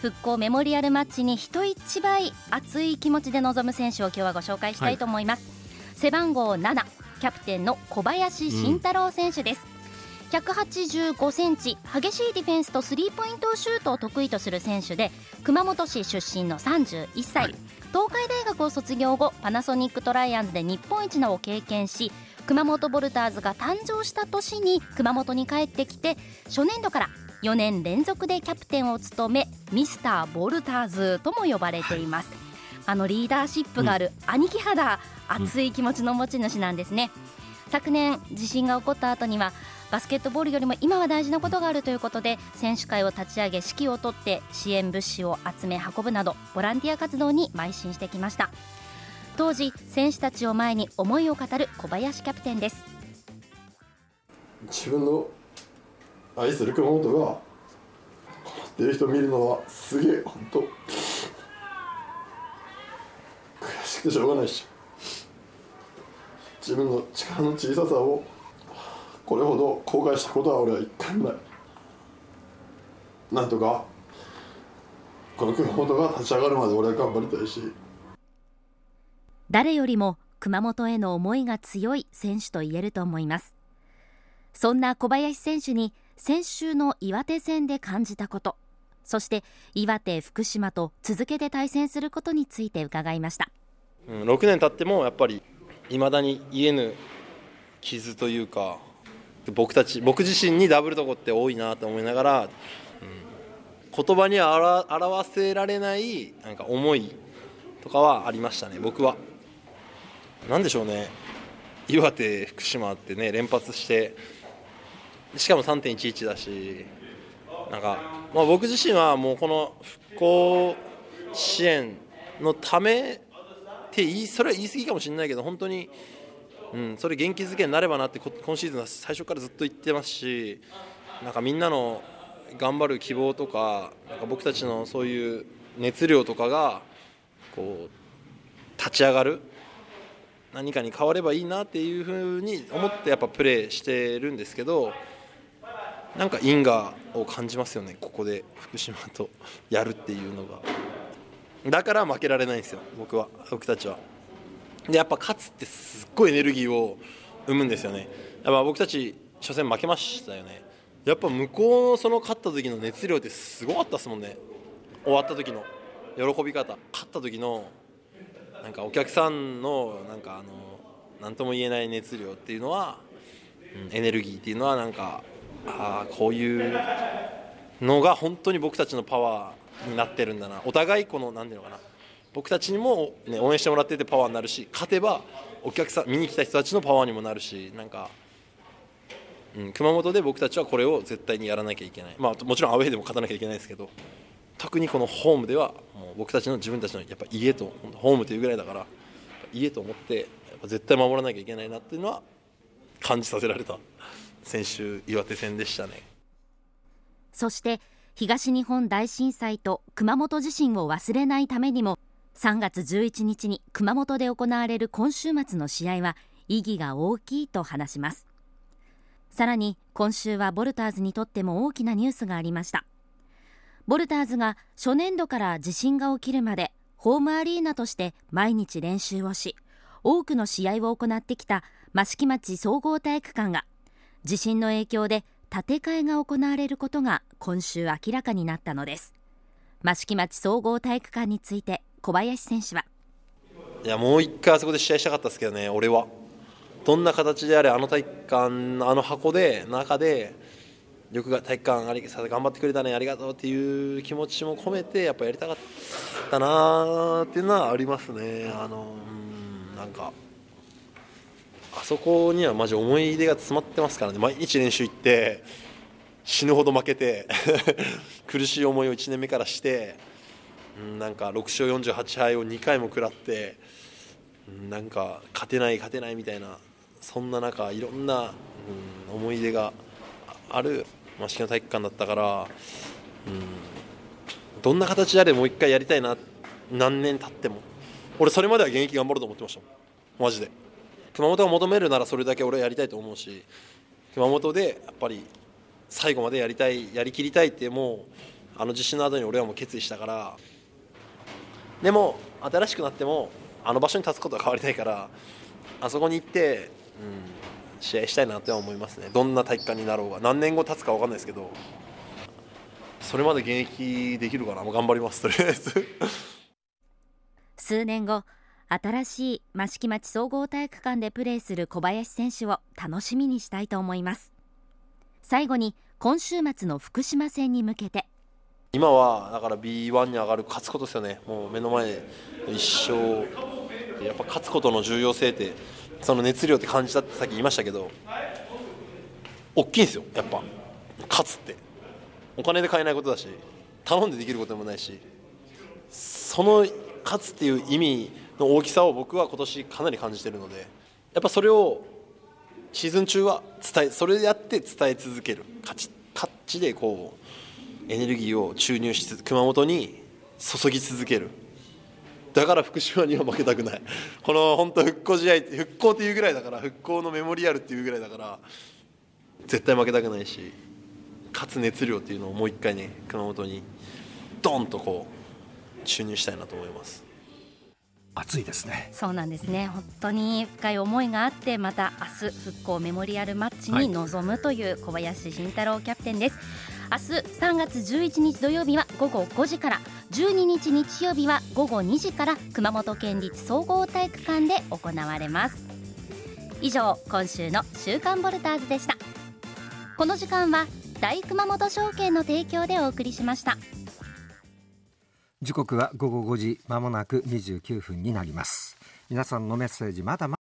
復興メモリアルマッチに人一倍熱い気持ちで臨む選手を今日はご紹介したいと思います、はい、背番号7キャプテンの小林慎太郎選手です、うん、185センチ激しいディフェンスとスリーポイントシュートを得意とする選手で熊本市出身の31歳、はい、東海大学を卒業後パナソニックトライアンズで日本一のを経験し熊本ボルターズが誕生した年に熊本に帰ってきて初年度から4年連続でキャプテンを務めミスターボルターズとも呼ばれています、はい、あのリーダーシップがある兄貴肌、うん、熱い気持ちの持ち主なんですね、昨年地震が起こった後にはバスケットボールよりも今は大事なことがあるということで選手会を立ち上げ指揮を執って支援物資を集め運ぶなどボランティア活動に邁進してきました。当時選手たちを前に思いを語る小林キャプテンです。自分の愛する熊本が困ってる人見るのはすげえ本当悔しくてしょうがないし。自分の力の小ささをこれほど後悔したことは俺は一回もない。なんとかこの熊本が立ち上がるまで俺は頑張りたいし。誰よりも熊本への思いが強い選手と言えると思います。そんな小林選手に先週の岩手戦で感じたことそして岩手、福島と続けて対戦することについて伺いました、6年経ってもやっぱりいまだに癒えぬ傷というか僕たち僕自身にダブルとこって多いなと思いながら、うん、言葉には表せられないなんか思いとかはありましたね僕は。なんでしょうね岩手、福島ってね連発してしかも3.11だしなんか、まあ、僕自身はもうこの復興支援のためって言いそれは言い過ぎかもしれないけど本当に、うん、それ元気づけになればなって今シーズンは最初からずっと言ってますしなんかみんなの頑張る希望とかなんか僕たちのそういう熱量とかがこう立ち上がる何かに変わればいいなっていうふうに思ってやっぱプレーしてるんですけど。なんか因果を感じますよねここで福島と やるっていうのが。だから負けられないんですよ僕は僕たちは。でやっぱ勝つってすっごいエネルギーを生むんですよね。やっぱ僕たち初戦負けましたよね。やっぱ向こうのその勝った時の熱量ってすごかったですもんね。終わった時の喜び方。勝った時のなんかお客さんのなんかあの何とも言えない熱量っていうのは、うん、エネルギーっていうのはなんかああこういうのが本当に僕たちのパワーになってるんだな。お互いこの何ていうのかな。僕たちにも、ね、応援してもらっててパワーになるし勝てばお客さん見に来た人たちのパワーにもなるしなんか、うん、熊本で僕たちはこれを絶対にやらなきゃいけない、まあ、もちろんアウェーでも勝たなきゃいけないですけど特にこのホームではもう僕たちの自分たちのやっぱ家とホームというぐらいだから家と思ってやっぱ絶対守らなきゃいけないなっていうのは感じさせられた。先週岩手戦でしたね。そして東日本大震災と熊本地震を忘れないためにも3月11日に熊本で行われる今週末の試合は意義が大きいと話します。さらに今週はボルターズにとっても大きなニュースがありました。ボルターズが初年度から地震が起きるまでホームアリーナとして毎日練習をし多くの試合を行ってきた益城町総合体育館が地震の影響で建て替えが行われることが今週明らかになったのです。益城町総合体育館について小林選手は。いやもう一回あそこで試合したかったですけどね俺は。どんな形であれあの体育館あの箱で中でよくが体育館あり頑張ってくれたねありがとうっていう気持ちも込めてやっぱやりたかったなっていうのはありますね。あのうんなんかあそこにはマジ思い出が詰まってますからね。毎日練習行って死ぬほど負けて 苦しい思いを1年目からして、うん、なんか6勝48敗を2回も食らって、なんか勝てない勝てないみたいなそんな中いろんな、思い出がある益城の体育館だったから、どんな形であれもう一回やりたいな何年経っても。俺それまでは現役頑張ろうと思ってましたマジで。熊本が求めるならそれだけ俺はやりたいと思うし熊本でやっぱり最後までやりたいやりきりたいってもうあの地震の後に俺はもう決意したからでも新しくなってもあの場所に立つことは変わりないからあそこに行って、うん、試合したいなって思いますね。どんな体育館になろうが何年後経つか分かんないですけどそれまで現役できるかな。もう頑張りますとりあえず。数年後新しい益城町総合体育館でプレーする小林選手を楽しみにしたいと思います。最後に今週末の福島戦に向けて。今はだから B1 に上がる勝つことですよね。もう目の前で一生やっぱ勝つことの重要性ってその熱量って感じたってさっき言いましたけど大きいんですよやっぱ。勝つって。お金で買えないことだし頼んでできることでもないしその勝つっていう意味の大きさを僕は今年かなり感じてるのでやっぱそれをシーズン中は伝えそれでやって伝え続ける勝ち勝ちでこうエネルギーを注入しつつ熊本に注ぎ続ける。だから福島には負けたくない。この本当復興試合復興っていうぐらいだから復興のメモリアルっていうぐらいだから絶対負けたくないし勝つ熱量っていうのをもう一回ね熊本にドンとこう注入したいなと思います。暑いですね。そうなんですね。本当に深い思いがあってまた明日復興メモリアルマッチに臨むという小林慎太郎キャプテンです、明日3月11日土曜日は午後5時から12日日曜日は午後2時から熊本県立総合体育館で行われます。以上今週の週刊ボルターズでした。この時間は大熊本証券の提供でお送りしました時刻は午後5時まもなく29分になります。皆さんのメッセージまだまだ